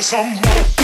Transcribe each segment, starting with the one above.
some more.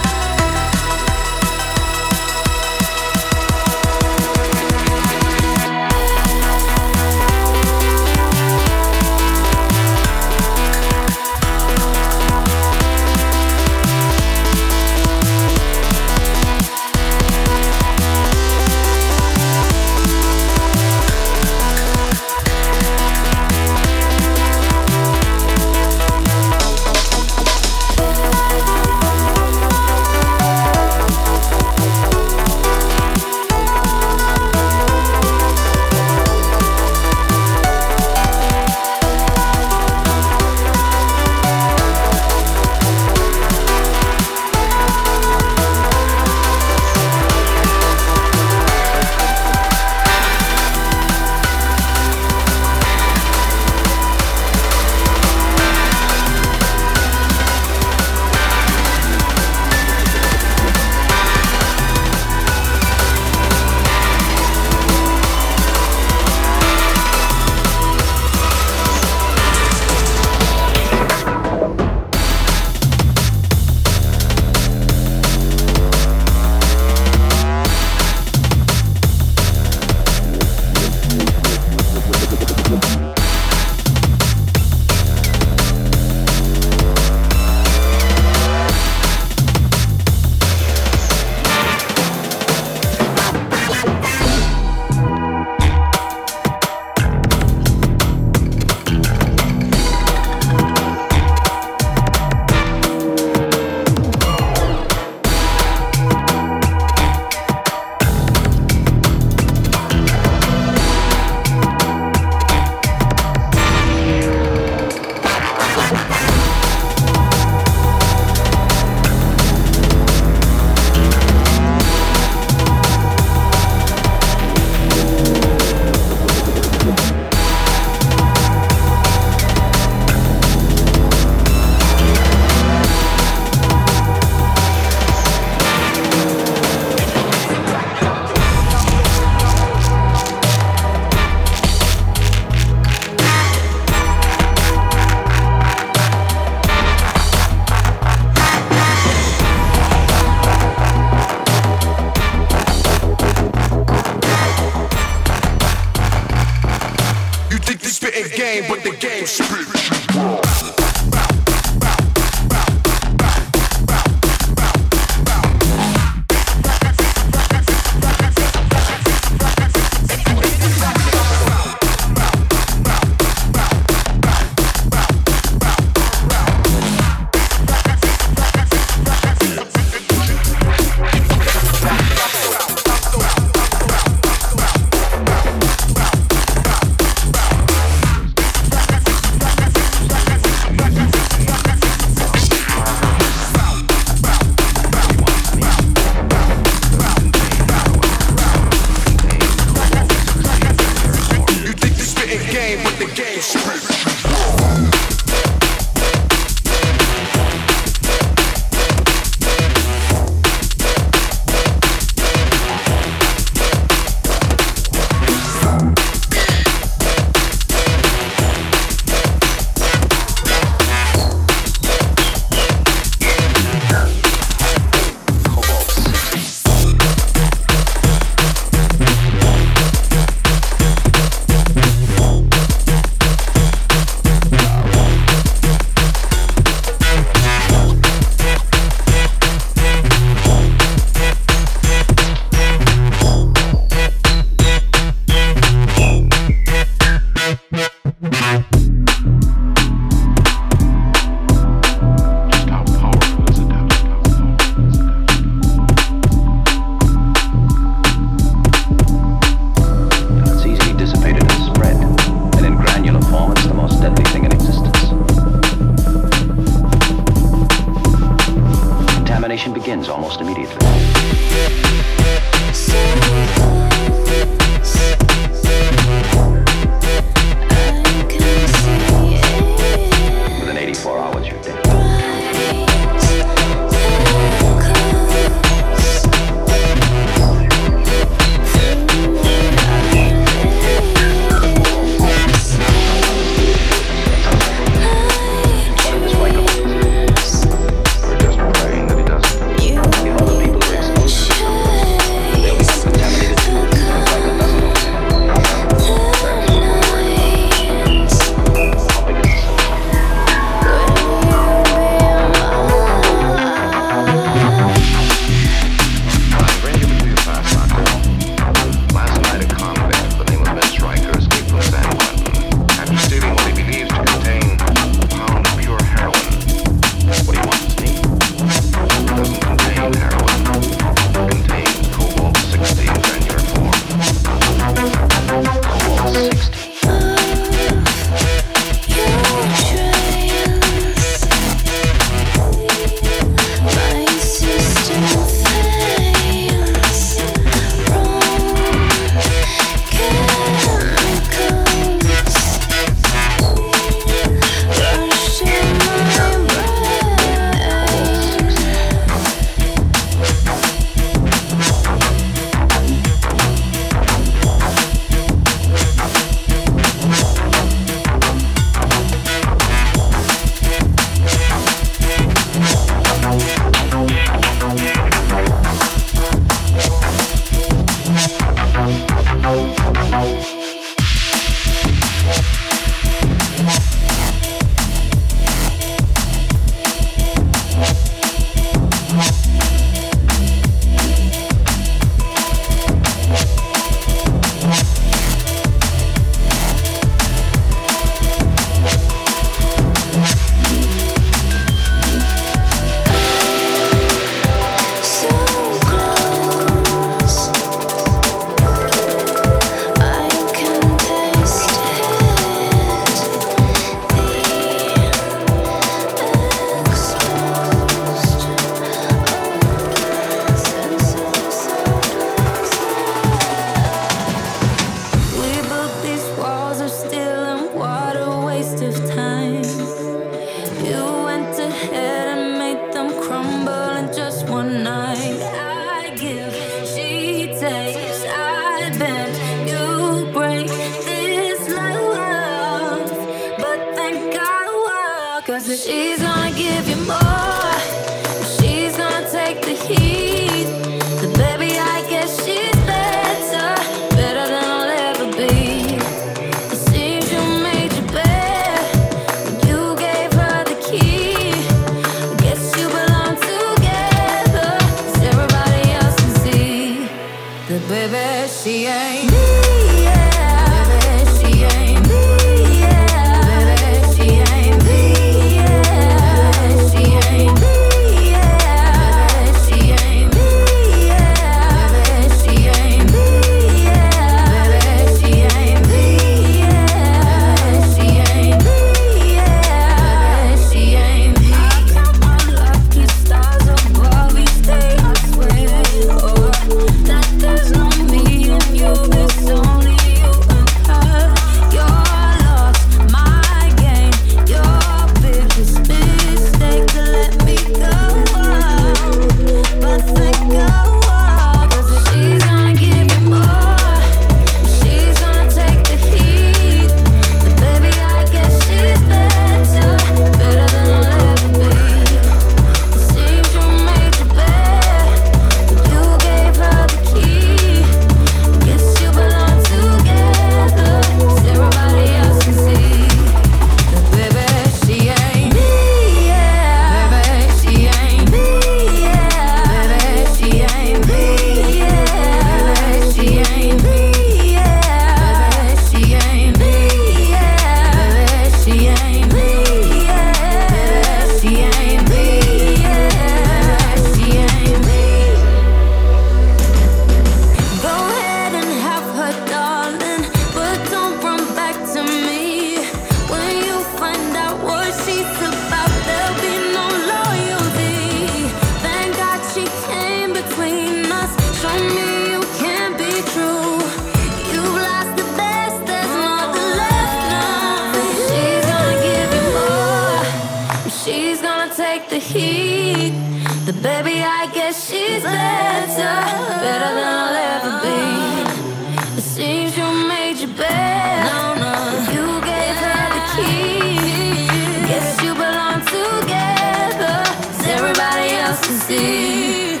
See.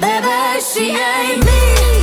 Baby, she ain't me.